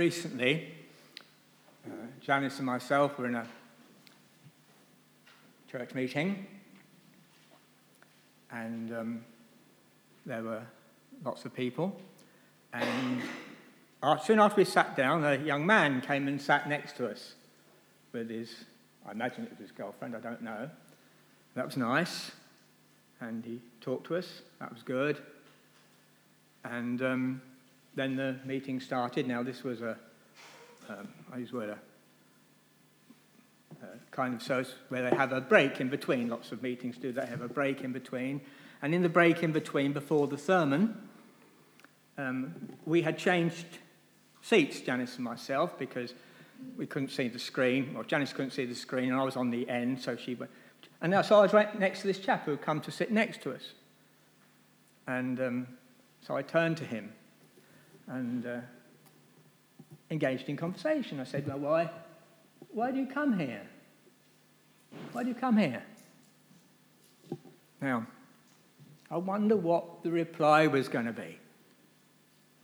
recently, uh, Janice and myself were in a church meeting, and um, there were lots of people. And soon after we sat down, a young man came and sat next to us with his, I imagine it was his girlfriend, I don't know. That was nice. And he talked to us, that was good. And um, then the meeting started. Now, this was a, um, I use word, a, a kind of so where they have a break in between. Lots of meetings do They have a break in between. And in the break in between, before the sermon, um, we had changed seats, Janice and myself, because we couldn't see the screen, or Janice couldn't see the screen, and I was on the end, so she went. And now, so I was right next to this chap who had come to sit next to us. And um, so I turned to him and uh, engaged in conversation. I said, Well, why, why do you come here? Why do you come here? Now, I wonder what the reply was going to be.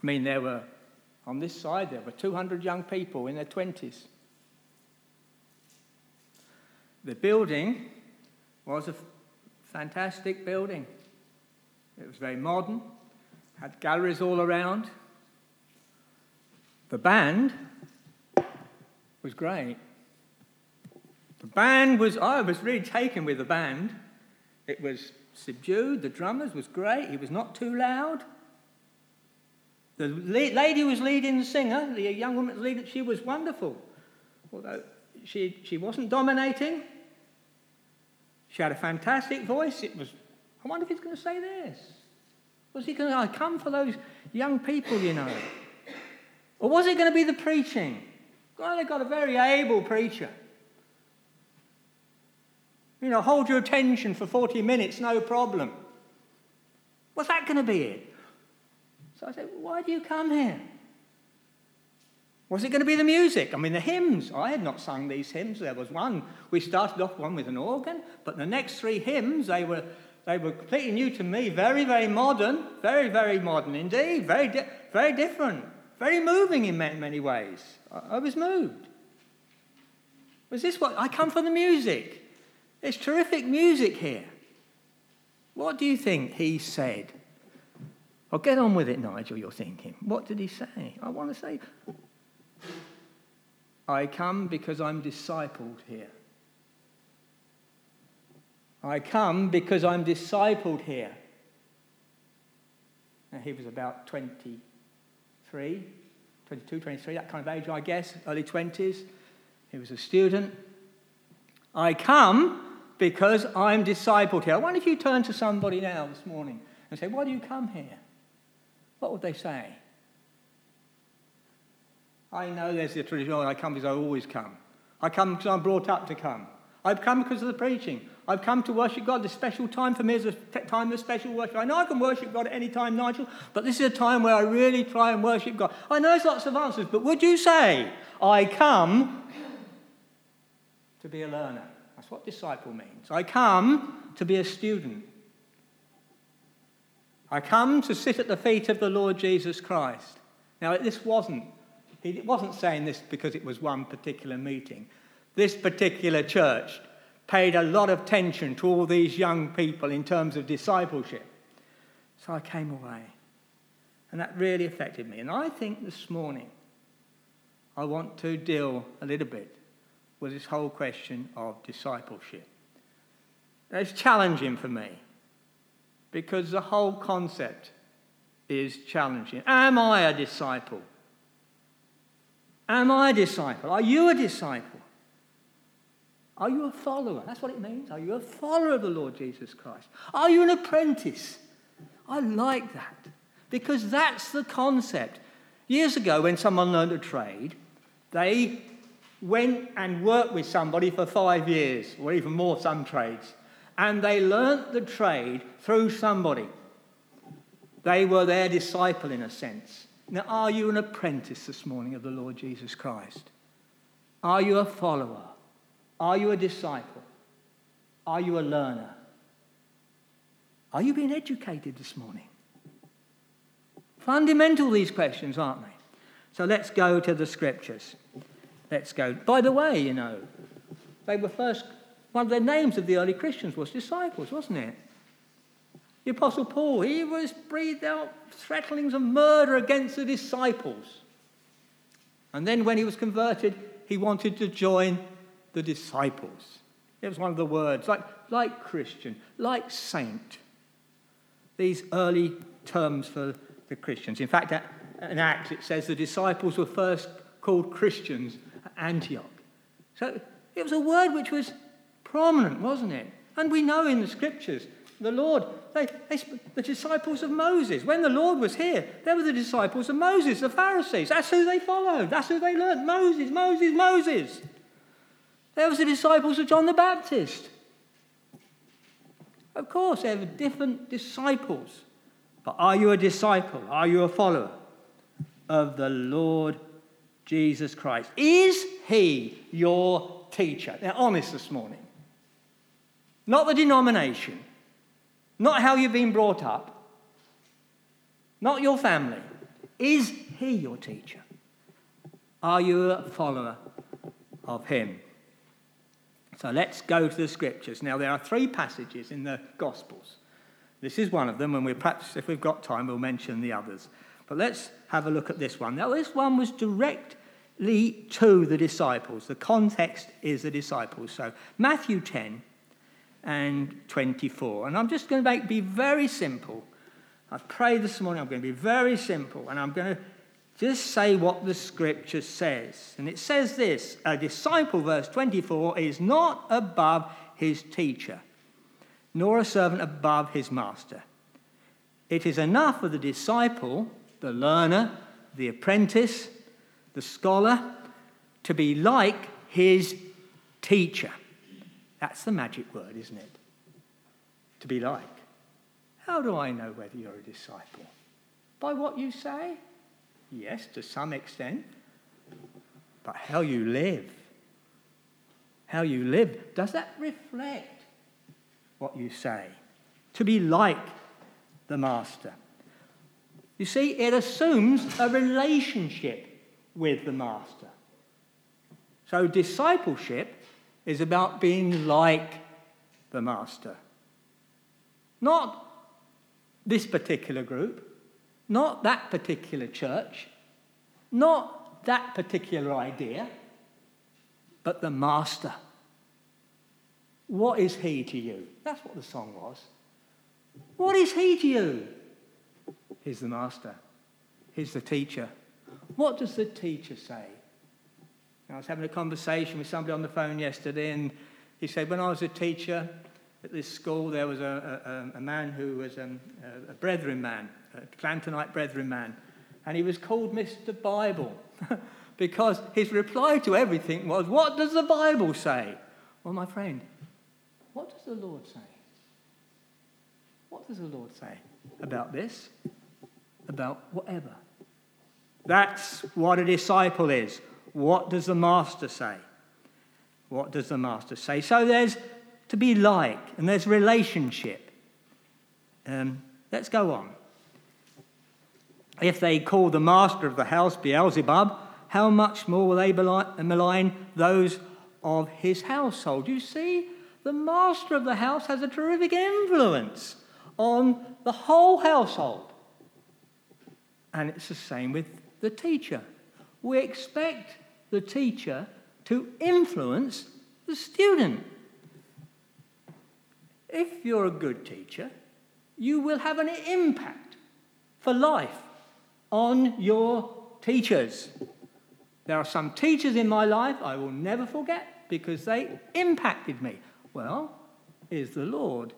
I mean, there were, on this side, there were 200 young people in their 20s. The building was a fantastic building. It was very modern, had galleries all around. The band was great. The band was, I was really taken with the band. It was subdued, the drummers was great, he was not too loud. The lady was leading the singer, the young woman leading, she was wonderful. Although she, she wasn't dominating, she had a fantastic voice. It was, I wonder if he's going to say this. Was he going to I come for those young people, you know? Or was it going to be the preaching? Well, they've got a very able preacher. You know, hold your attention for 40 minutes, no problem. Was that going to be it? So I said, Why do you come here? Was it going to be the music? I mean, the hymns. I had not sung these hymns. There was one. We started off one with an organ, but the next three hymns, they were, they were completely new to me. Very, very modern. Very, very modern indeed. Very, di- very different. Very moving in many, ways. I, was moved. Was this what? I come from the music. There's terrific music here. What do you think he said? Oh, get on with it, Nigel, you're thinking. What did he say? I want to say, I come because I'm discipled here. I come because I'm discipled here. Now, he was about 23, 22, 23, that kind of age, I guess, early 20s. He was a student. I come because I'm discipled here. I wonder if you turn to somebody now this morning and say, Why do you come here? What would they say? I know there's a tradition, oh, I come because I always come. I come because I'm brought up to come. I've come because of the preaching. I've come to worship God. This special time for me is a time of special worship. I know I can worship God at any time, Nigel, but this is a time where I really try and worship God. I know there's lots of answers, but would you say, I come to be a learner? That's what disciple means. I come to be a student. I come to sit at the feet of the Lord Jesus Christ. Now, this wasn't, he wasn't saying this because it was one particular meeting. This particular church paid a lot of attention to all these young people in terms of discipleship. So I came away. And that really affected me. And I think this morning I want to deal a little bit with this whole question of discipleship. It's challenging for me because the whole concept is challenging. Am I a disciple? Am I a disciple? Are you a disciple? Are you a follower? That's what it means. Are you a follower of the Lord Jesus Christ? Are you an apprentice? I like that because that's the concept. Years ago, when someone learned a trade, they went and worked with somebody for five years, or even more, some trades, and they learnt the trade through somebody. They were their disciple in a sense. Now, are you an apprentice this morning of the Lord Jesus Christ? Are you a follower? Are you a disciple? Are you a learner? Are you being educated this morning? Fundamental, these questions, aren't they? So let's go to the scriptures. Let's go. By the way, you know, they were first, one of the names of the early Christians was disciples, wasn't it? The Apostle Paul, he was breathed out threatenings of murder against the disciples. And then when he was converted, he wanted to join the disciples. It was one of the words, like, like Christian, like saint. These early terms for the Christians. In fact, in Acts, it says the disciples were first called Christians at Antioch. So it was a word which was prominent, wasn't it? And we know in the scriptures, the Lord, they, they, the disciples of Moses, when the Lord was here, they were the disciples of Moses, the Pharisees. That's who they followed. That's who they learned. Moses, Moses, Moses. There was the disciples of John the Baptist. Of course, they were different disciples. But are you a disciple? Are you a follower of the Lord Jesus Christ? Is he your teacher? Now, honest this morning. Not the denomination, not how you've been brought up, not your family. Is he your teacher? Are you a follower of him? So let's go to the scriptures. Now, there are three passages in the Gospels. This is one of them, and we perhaps, if we've got time, we'll mention the others. But let's have a look at this one. Now, this one was directly to the disciples. The context is the disciples. So, Matthew 10 and 24. And I'm just going to make, be very simple. I've prayed this morning, I'm going to be very simple, and I'm going to just say what the scripture says. And it says this a disciple, verse 24, is not above his teacher, nor a servant above his master. It is enough for the disciple, the learner, the apprentice, the scholar, to be like his teacher. That's the magic word, isn't it? To be like. How do I know whether you're a disciple? By what you say? Yes, to some extent. But how you live, how you live, does that reflect what you say? To be like the Master. You see, it assumes a relationship with the Master. So, discipleship is about being like the Master. Not this particular group, not that particular church, not that particular idea, but the Master. What is He to you? That's what the song was. What is He to you? He's the Master, He's the teacher. What does the teacher say? I was having a conversation with somebody on the phone yesterday, and he said, When I was a teacher at this school, there was a, a, a man who was um, a brethren man, a Glantonite brethren man, and he was called Mr. Bible because his reply to everything was, What does the Bible say? Well, my friend, what does the Lord say? What does the Lord say about this? About whatever. That's what a disciple is. What does the master say? What does the master say? So there's to be like, and there's relationship. Um, let's go on. If they call the master of the house Beelzebub, how much more will they malign those of his household? You see, the master of the house has a terrific influence on the whole household. And it's the same with the teacher. We expect the teacher to influence the student. If you're a good teacher, you will have an impact for life on your teachers. There are some teachers in my life I will never forget because they impacted me. Well, is the Lord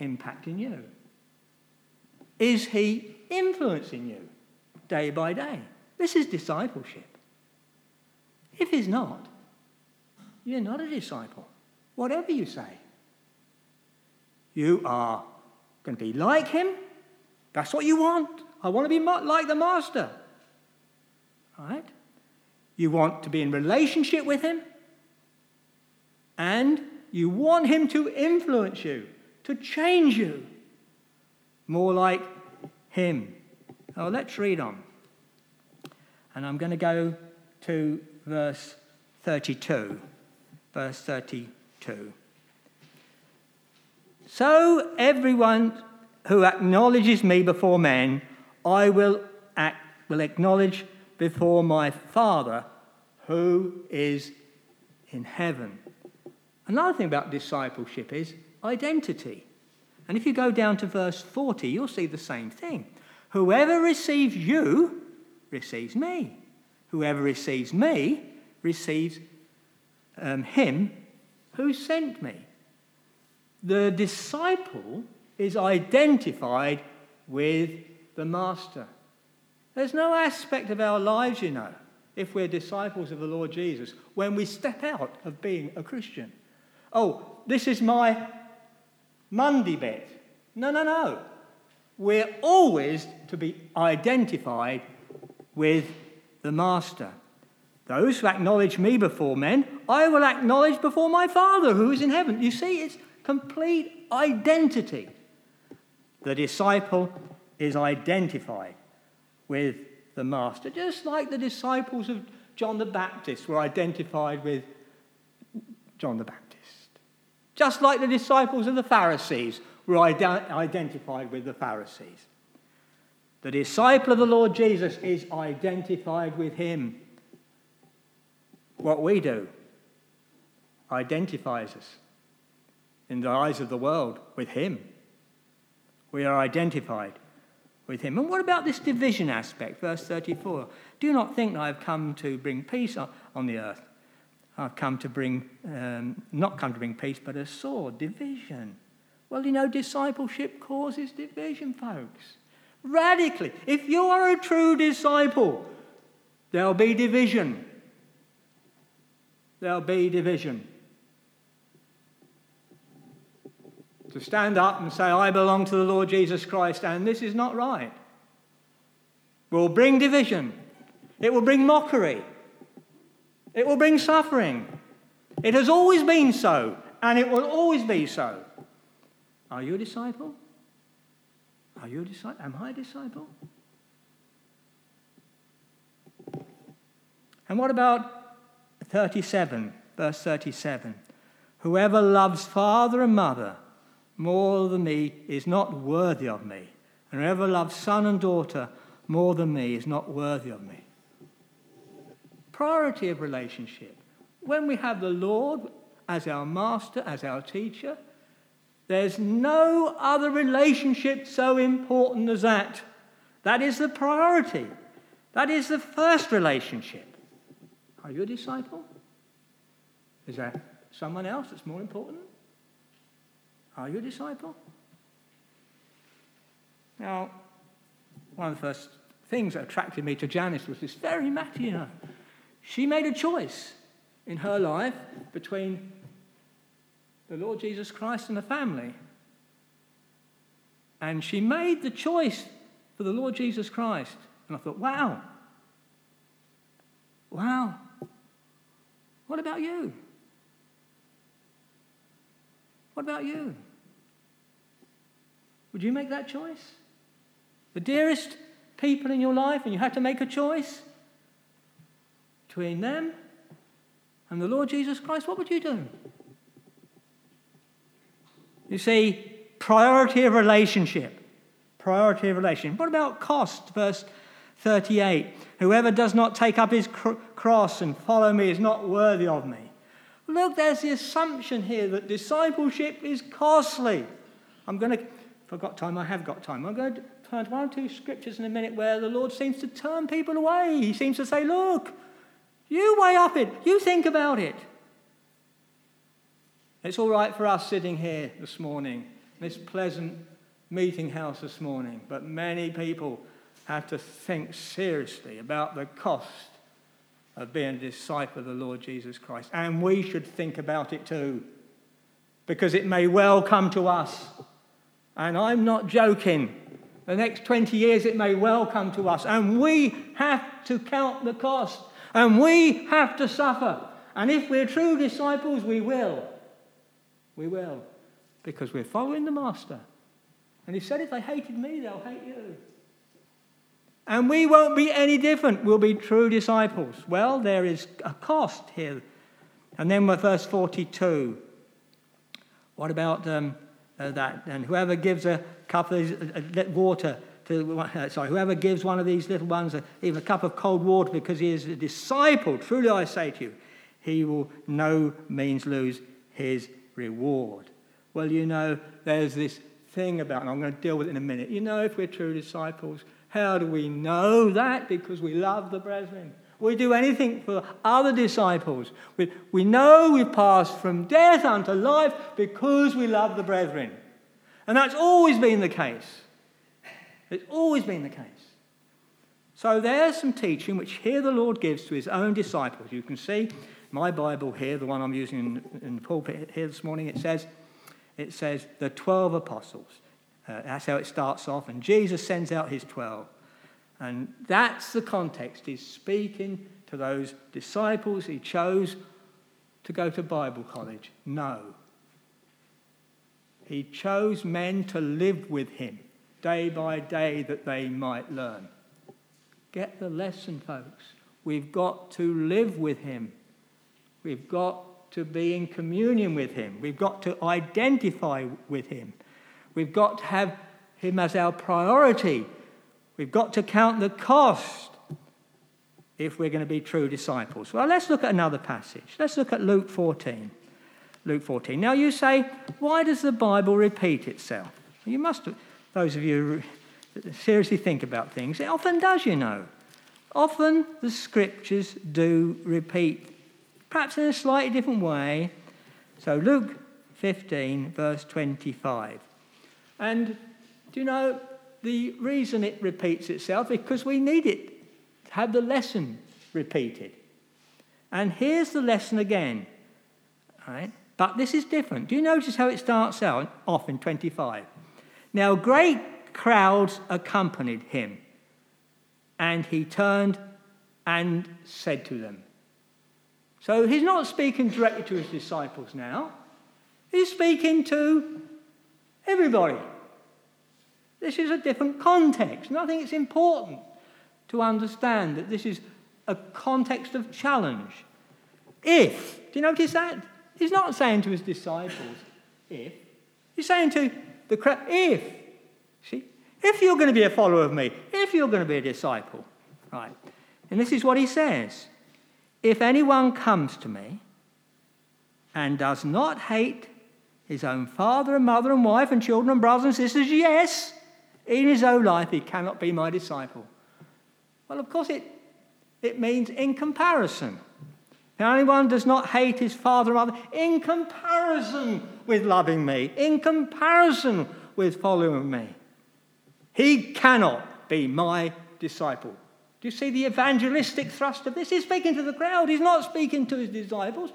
impacting you? Is He influencing you day by day? This is discipleship. If he's not, you're not a disciple, whatever you say. You are going to be like him. That's what you want. I want to be like the master. Right? You want to be in relationship with him. And you want him to influence you, to change you. More like him. Oh, let's read on. And I'm going to go to verse 32. Verse 32. So everyone who acknowledges me before men, I will, act, will acknowledge before my Father who is in heaven. Another thing about discipleship is identity. And if you go down to verse 40, you'll see the same thing. Whoever receives you receives me. Whoever receives me receives um, him who sent me. The disciple is identified with the master. There's no aspect of our lives, you know, if we're disciples of the Lord Jesus, when we step out of being a Christian. Oh, this is my Monday bit. No, no, no. We're always to be identified with the Master. Those who acknowledge me before men, I will acknowledge before my Father who is in heaven. You see, it's complete identity. The disciple is identified with the Master, just like the disciples of John the Baptist were identified with John the Baptist. Just like the disciples of the Pharisees were identified with the Pharisees. The disciple of the Lord Jesus is identified with him. What we do identifies us in the eyes of the world with him. We are identified with him. And what about this division aspect? Verse 34 Do not think that I have come to bring peace on the earth. I've come to bring, um, not come to bring peace, but a sword, division. Well, you know, discipleship causes division, folks. Radically. If you are a true disciple, there'll be division. There'll be division. To stand up and say, I belong to the Lord Jesus Christ, and this is not right, will bring division. It will bring mockery. It will bring suffering. It has always been so, and it will always be so. Are you a disciple? Are you a disciple? Am I a disciple? And what about 37, verse 37? Whoever loves father and mother more than me is not worthy of me, and whoever loves son and daughter more than me is not worthy of me priority of relationship. When we have the Lord as our master, as our teacher, there's no other relationship so important as that. That is the priority. That is the first relationship. Are you a disciple? Is there someone else that's more important? Are you a disciple? Now, one of the first things that attracted me to Janice was this very matter. She made a choice in her life between the Lord Jesus Christ and the family. And she made the choice for the Lord Jesus Christ. And I thought, wow. Wow. What about you? What about you? Would you make that choice? The dearest people in your life, and you had to make a choice? between them and the Lord Jesus Christ, what would you do? You see, priority of relationship. Priority of relationship. What about cost? Verse 38 Whoever does not take up his cr- cross and follow me is not worthy of me. Look, there's the assumption here that discipleship is costly. I'm going to, if I've got time, I have got time. I'm going to turn to one or two scriptures in a minute where the Lord seems to turn people away. He seems to say, Look, you weigh up it. You think about it. It's all right for us sitting here this morning, this pleasant meeting house this morning, but many people have to think seriously about the cost of being a disciple of the Lord Jesus Christ. And we should think about it too, because it may well come to us. And I'm not joking. The next 20 years, it may well come to us. And we have to count the cost. And we have to suffer. And if we're true disciples, we will. We will. Because we're following the Master. And he said, if they hated me, they'll hate you. And we won't be any different. We'll be true disciples. Well, there is a cost here. And then with verse 42, what about um, uh, that? And whoever gives a cup of uh, water to, uh, sorry, whoever gives one of these little ones a, even a cup of cold water because he is a disciple, truly I say to you, he will no means lose his reward. Well, you know, there's this thing about, and I'm going to deal with it in a minute. You know, if we're true disciples, how do we know that? Because we love the brethren. We do anything for other disciples. We, we know we've passed from death unto life because we love the brethren. And that's always been the case. It's always been the case. So there's some teaching which here the Lord gives to his own disciples. You can see my Bible here, the one I'm using in, in the pulpit here this morning, it says, it says the 12 apostles. Uh, that's how it starts off. And Jesus sends out his 12. And that's the context. He's speaking to those disciples he chose to go to Bible college. No. He chose men to live with him day by day that they might learn. Get the lesson, folks. We've got to live with him. We've got to be in communion with him. We've got to identify with him. We've got to have him as our priority. We've got to count the cost if we're going to be true disciples. Well, let's look at another passage. Let's look at Luke 14. Luke 14. Now, you say, why does the Bible repeat itself? You must, those of you who seriously think about things, it often does, you know. Often the scriptures do repeat, perhaps in a slightly different way. So, Luke 15, verse 25. And do you know the reason it repeats itself? Because we need it to have the lesson repeated. And here's the lesson again. Right? But this is different. Do you notice how it starts out off in 25? Now, great crowds accompanied him, and he turned and said to them. So he's not speaking directly to his disciples now, he's speaking to everybody. This is a different context, and I think it's important to understand that this is a context of challenge. If, do you notice that? He's not saying to his disciples, if. He's saying to the crowd, if. See? If you're going to be a follower of me, if you're going to be a disciple. Right. And this is what he says If anyone comes to me and does not hate his own father and mother and wife and children and brothers and sisters, yes, in his own life, he cannot be my disciple. Well, of course, it, it means in comparison. Now, anyone does not hate his father or mother in comparison with loving me, in comparison with following me. He cannot be my disciple. Do you see the evangelistic thrust of this? He's speaking to the crowd, he's not speaking to his disciples.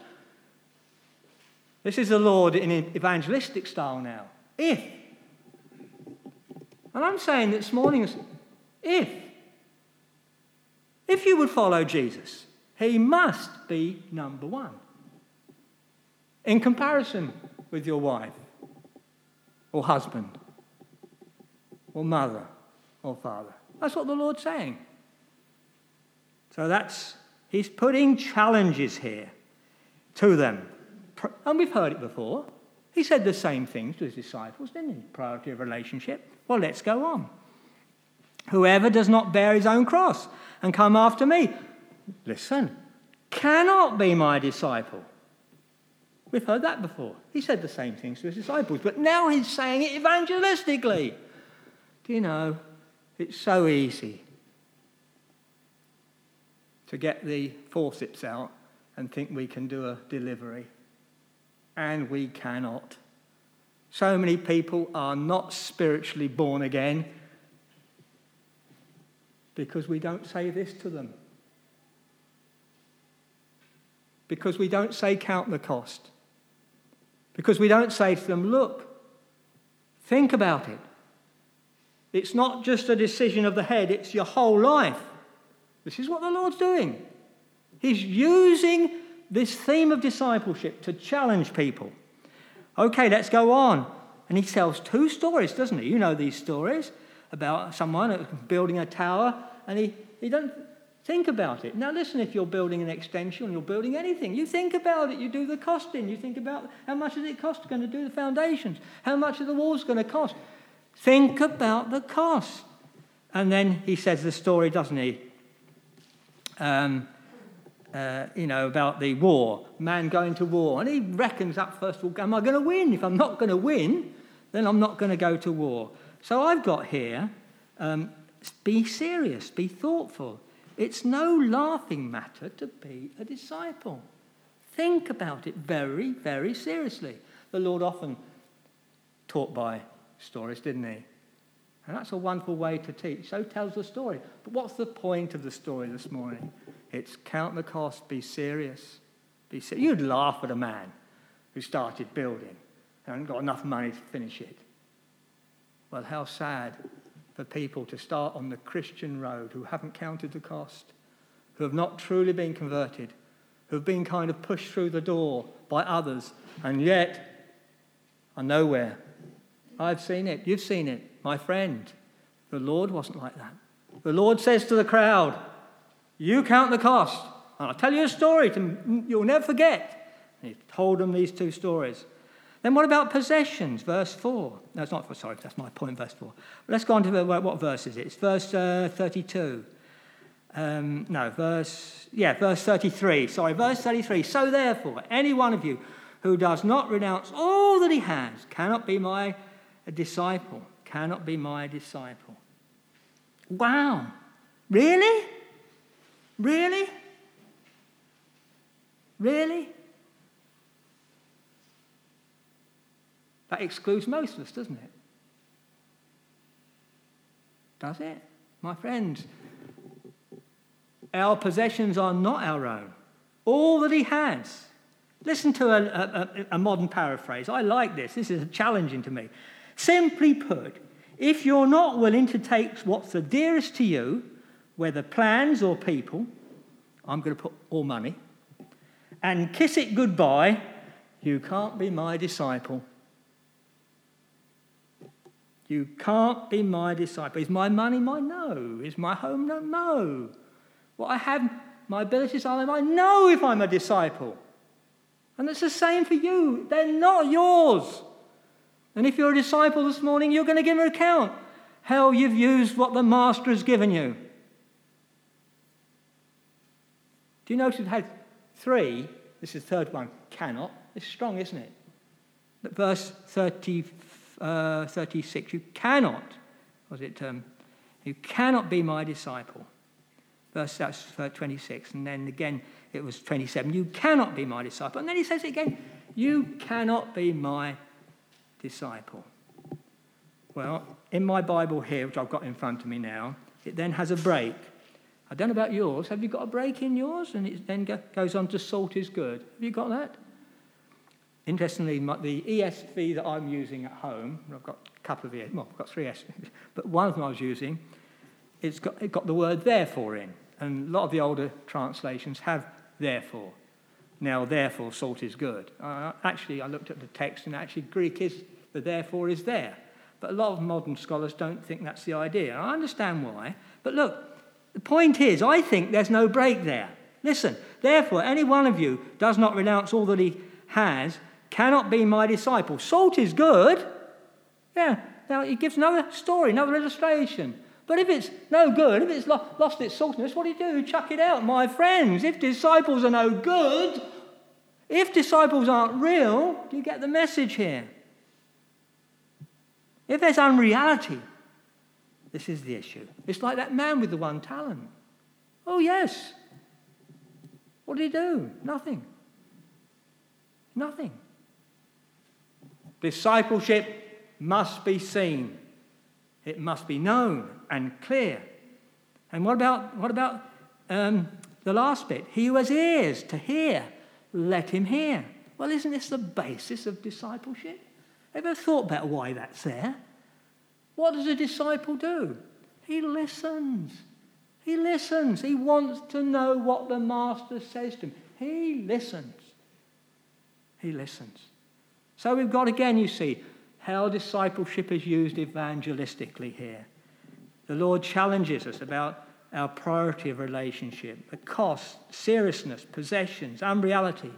This is the Lord in evangelistic style now. If and I'm saying this morning, if, if you would follow Jesus, he must be number one. In comparison with your wife, or husband, or mother, or father. That's what the Lord's saying. So that's, he's putting challenges here to them. And we've heard it before. He said the same things to his disciples, didn't he? Priority of relationship. Well, let's go on. Whoever does not bear his own cross and come after me, listen, cannot be my disciple. We've heard that before. He said the same things to his disciples, but now he's saying it evangelistically. Do you know, it's so easy to get the forceps out and think we can do a delivery, and we cannot. So many people are not spiritually born again because we don't say this to them. Because we don't say count the cost. Because we don't say to them, look, think about it. It's not just a decision of the head, it's your whole life. This is what the Lord's doing. He's using this theme of discipleship to challenge people. Okay, let's go on. And he tells two stories, doesn't he? You know these stories about someone building a tower and he, he doesn't think about it. Now, listen, if you're building an extension, you're building anything, you think about it. You do the costing. You think about how much does it cost going to do the foundations? How much are the walls going to cost? Think about the cost. And then he says the story, doesn't he? Um, uh, you know, about the war, man going to war. And he reckons up, first of all, am I going to win? If I'm not going to win, then I'm not going to go to war. So I've got here um, be serious, be thoughtful. It's no laughing matter to be a disciple. Think about it very, very seriously. The Lord often taught by stories, didn't he? And that's a wonderful way to teach. So tells the story. But what's the point of the story this morning? It's count the cost, be serious. Be ser- You'd laugh at a man who started building and got enough money to finish it. Well, how sad for people to start on the Christian road who haven't counted the cost, who have not truly been converted, who have been kind of pushed through the door by others, and yet are nowhere. I've seen it. You've seen it. My friend, the Lord wasn't like that. The Lord says to the crowd, You count the cost. And I'll tell you a story to, you'll never forget. And he told them these two stories. Then what about possessions? Verse 4. No, it's not, sorry, that's my point, verse 4. But let's go on to what verse is it? It's verse uh, 32. Um, no, verse, yeah, verse 33. Sorry, verse 33. So therefore, any one of you who does not renounce all that he has cannot be my disciple. Cannot be my disciple. Wow. Really? Really? Really? That excludes most of us, doesn't it? Does it? My friends, our possessions are not our own. All that he has. Listen to a, a, a, modern paraphrase. I like this. This is challenging to me. Simply put, if you're not willing to take what's the dearest to you, whether plans or people, I'm going to put all money, and kiss it goodbye, you can't be my disciple. You can't be my disciple. Is my money mine? No. Is my home? No. No. What I have, my abilities are mine? No, if I'm a disciple. And it's the same for you. They're not yours. And if you're a disciple this morning, you're going to give an account how you've used what the Master has given you. Do you notice it had three? This is the third one. Cannot. It's strong, isn't it? Verse 34 uh, 36. You cannot, was it, um, you cannot be my disciple. Verse that's 26. And then again, it was 27. You cannot be my disciple. And then he says it again. You cannot be my disciple. Well, in my Bible here, which I've got in front of me now, it then has a break. I don't know about yours. Have you got a break in yours? And it then goes on to salt is good. Have you got that? Interestingly, the ESV that I'm using at home, I've got a couple of ESV, well, I've got three ESVs, but one of them I was using, it's got, it got the word therefore in. And a lot of the older translations have therefore. Now, therefore, salt is good. Uh, actually, I looked at the text, and actually, Greek is the therefore is there. But a lot of modern scholars don't think that's the idea. I understand why. But look, the point is, I think there's no break there. Listen, therefore, any one of you does not renounce all that he has cannot be my disciple. Salt is good. Yeah, now he gives another story, another illustration. But if it's no good, if it's lost its saltiness, what do you do? Chuck it out, my friends. If disciples are no good, if disciples aren't real, do you get the message here? If there's unreality, this is the issue. It's like that man with the one talent. Oh, yes. What did he do? Nothing. Nothing. Discipleship must be seen, it must be known and clear. And what about, what about um, the last bit? He who has ears to hear, let him hear. Well, isn't this the basis of discipleship? Ever thought about why that's there? What does a disciple do? He listens. He listens. He wants to know what the master says to him. He listens. He listens. So we've got again, you see, how discipleship is used evangelistically here. The Lord challenges us about our priority of relationship, the cost, seriousness, possessions, unreality,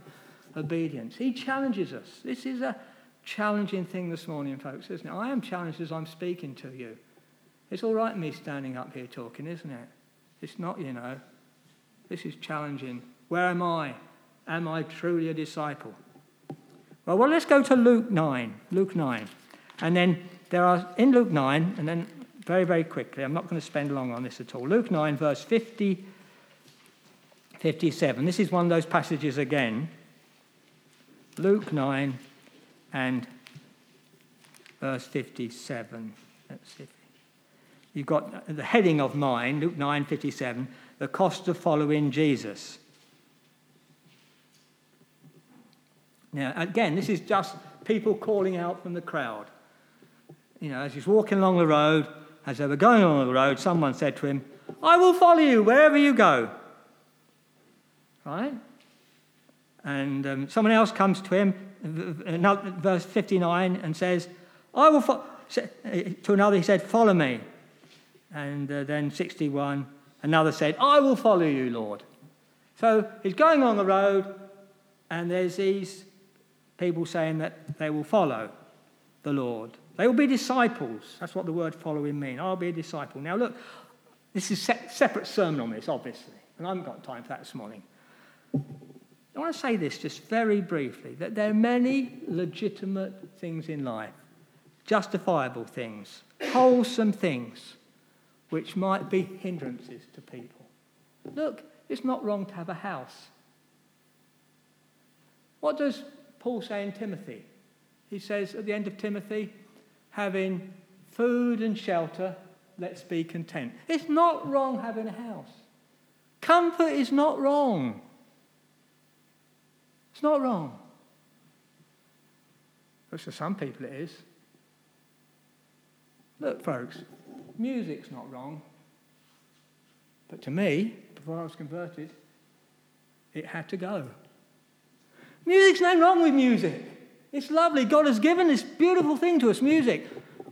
obedience. He challenges us. This is a challenging thing this morning, folks, isn't it? I am challenged as I'm speaking to you. It's all right me standing up here talking, isn't it? It's not, you know. This is challenging. Where am I? Am I truly a disciple? Well, well, let's go to Luke 9. Luke 9. And then there are, in Luke 9, and then very, very quickly, I'm not going to spend long on this at all. Luke 9, verse 50, 57. This is one of those passages again. Luke 9 and verse 57. Let's see. You've got the heading of mine, Luke 9, 57, the cost of following Jesus. Now, again, this is just people calling out from the crowd. You know, as he's walking along the road, as they were going along the road, someone said to him, I will follow you wherever you go. Right? And um, someone else comes to him, verse 59, and says, I will follow. To another, he said, Follow me. And uh, then 61, another said, I will follow you, Lord. So he's going on the road, and there's these people saying that they will follow the Lord. They will be disciples. That's what the word following means. I'll be a disciple. Now, look, this is a separate sermon on this, obviously, and I haven't got time for that this morning. I want to say this just very briefly that there are many legitimate things in life, justifiable things, wholesome things, which might be hindrances to people. Look, it's not wrong to have a house. What does Paul say in Timothy? He says at the end of Timothy, having food and shelter, let's be content. It's not wrong having a house. Comfort is not wrong. It's not wrong. But for some people it is. Look, folks, music's not wrong. But to me, before I was converted, it had to go. Music's nothing wrong with music. It's lovely. God has given this beautiful thing to us, music.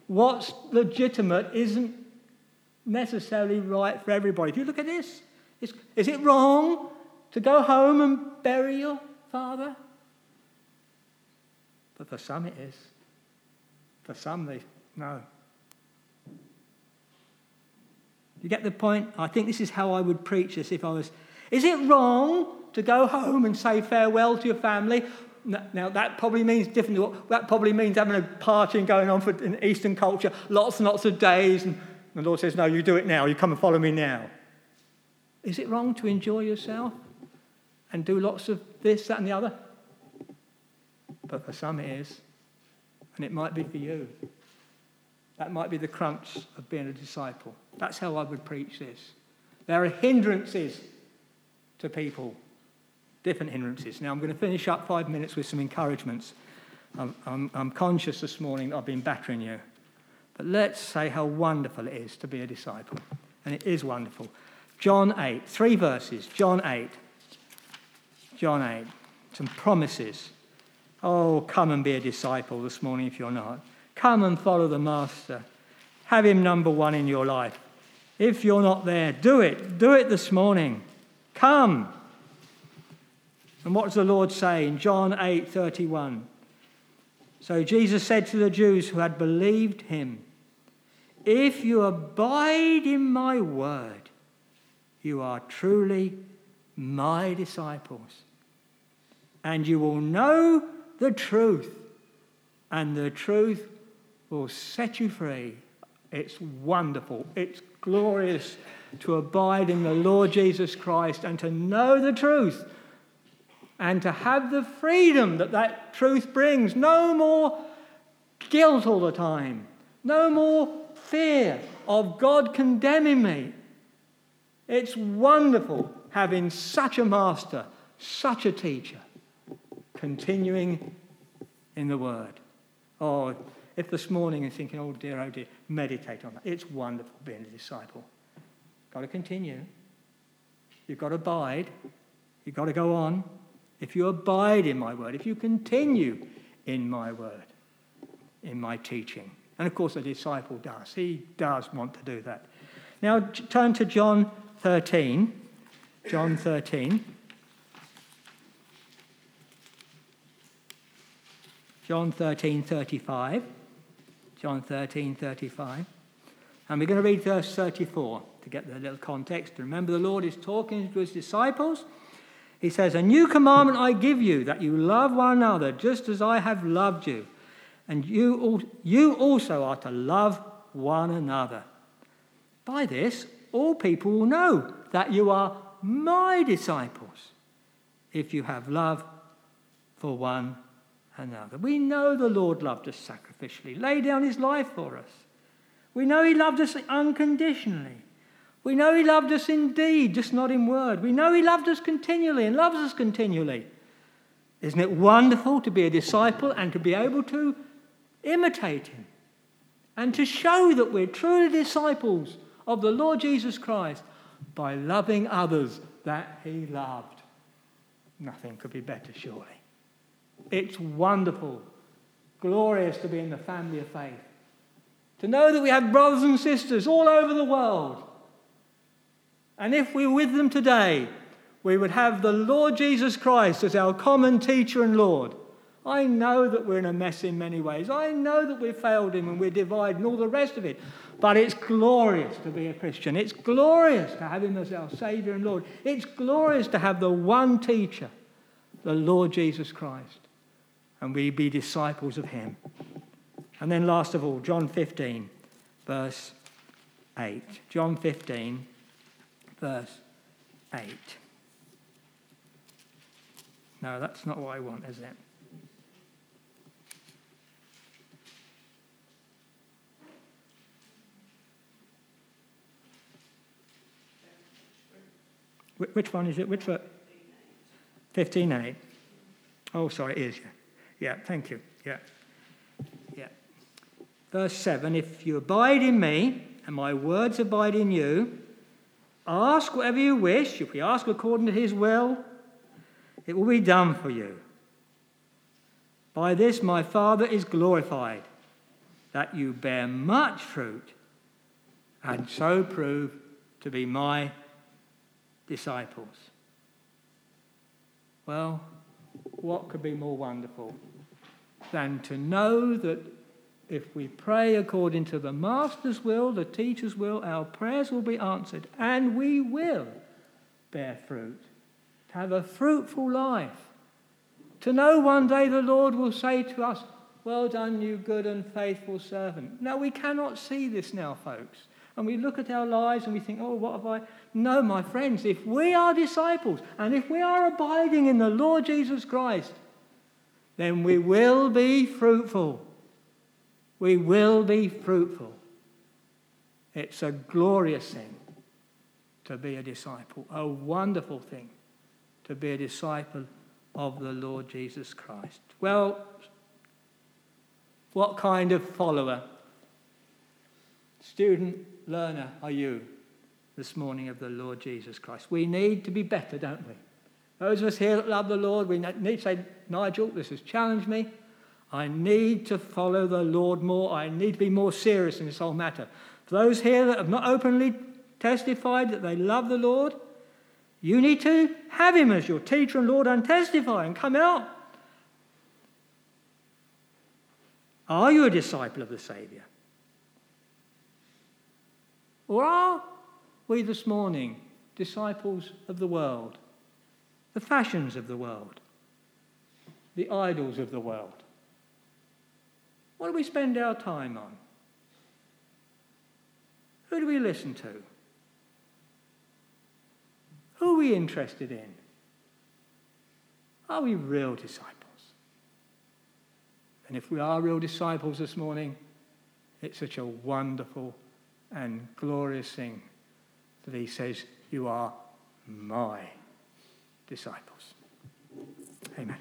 What's legitimate isn't necessarily right for everybody. If you look at this, is, is it wrong to go home and bury your father? But for some it is. For some, they, no. You get the point? I think this is how I would preach this if I was. Is it wrong to go home and say farewell to your family? Now, that probably means different. That probably means having a party and going on for, in Eastern culture, lots and lots of days. And the Lord says, No, you do it now. You come and follow me now. Is it wrong to enjoy yourself and do lots of this, that, and the other? But for some, it is. And it might be for you. That might be the crunch of being a disciple. That's how I would preach this. There are hindrances to people different hindrances. Now, I'm going to finish up five minutes with some encouragements. I'm, I'm, I'm conscious this morning that I've been battering you. But let's say how wonderful it is to be a disciple. And it is wonderful. John 8, three verses. John 8. John 8. Some promises. Oh, come and be a disciple this morning if you're not. Come and follow the Master. Have him number one in your life. If you're not there, do it. Do it this morning. Come. And what does the Lord say in John 8 31? So Jesus said to the Jews who had believed him, If you abide in my word, you are truly my disciples. And you will know the truth, and the truth will set you free. It's wonderful. It's glorious to abide in the Lord Jesus Christ and to know the truth and to have the freedom that that truth brings. No more guilt all the time, no more fear of God condemning me. It's wonderful having such a master, such a teacher, continuing in the Word. Oh, if this morning you're thinking, oh dear, oh dear, meditate on that. It's wonderful being a disciple. Got to continue. You've got to abide. You've got to go on if you abide in my word, if you continue in my word, in my teaching. And of course, a disciple does. He does want to do that. Now, turn to John 13. John 13. John 13, 35. John 13, 35. And we're going to read verse 34 to get the little context. Remember, the Lord is talking to his disciples. He says, A new commandment I give you, that you love one another just as I have loved you. And you, you also are to love one another. By this, all people will know that you are my disciples if you have love for one another. We know the Lord loved us sacrificially, laid down his life for us. We know he loved us unconditionally. We know he loved us indeed, just not in word. We know he loved us continually and loves us continually. Isn't it wonderful to be a disciple and to be able to imitate him and to show that we're truly disciples of the Lord Jesus Christ by loving others that he loved? Nothing could be better, surely. It's wonderful, glorious to be in the family of faith. To know that we have brothers and sisters all over the world and if we're with them today, we would have the Lord Jesus Christ as our common teacher and Lord. I know that we're in a mess in many ways. I know that we've failed Him and we're divided and all the rest of it. But it's glorious to be a Christian. It's glorious to have Him as our Savior and Lord. It's glorious to have the one teacher, the Lord Jesus Christ, and we be disciples of Him. And then, last of all, John 15, verse 8. John 15, verse 8. No, that's not what I want, is it? Which one is it? Which one? 15.8. Oh, sorry, it is. Yeah. Yeah, thank you. Yeah. Yeah. Verse 7 If you abide in me and my words abide in you, Ask whatever you wish. If we ask according to his will, it will be done for you. By this my Father is glorified, that you bear much fruit and so prove to be my disciples. Well, what could be more wonderful than to know that if we pray according to the Master's will, the teacher's will, our prayers will be answered and we will bear fruit, to have a fruitful life. To know one day the Lord will say to us, Well done, you good and faithful servant. Now, we cannot see this now, folks. And we look at our lives and we think, Oh, what have I? No, my friends, if we are disciples and if we are abiding in the Lord Jesus Christ, then we will be fruitful we will be fruitful. It's a glorious thing to be a disciple, a wonderful thing to be a disciple of the Lord Jesus Christ. Well, what kind of follower, student, learner are you this morning of the Lord Jesus Christ? We need to be better, don't we? Those of us here that love the Lord, we need to say, Nigel, this has challenged me. I need to follow the Lord more. I need to be more serious in this whole matter. For those here that have not openly testified that they love the Lord, you need to have Him as your teacher and Lord and testify and come out. Are you a disciple of the Saviour? Or are we this morning disciples of the world, the fashions of the world, the idols of the world? What do we spend our time on? Who do we listen to? Who are we interested in? Are we real disciples? And if we are real disciples this morning, it's such a wonderful and glorious thing that he says, You are my disciples. Amen.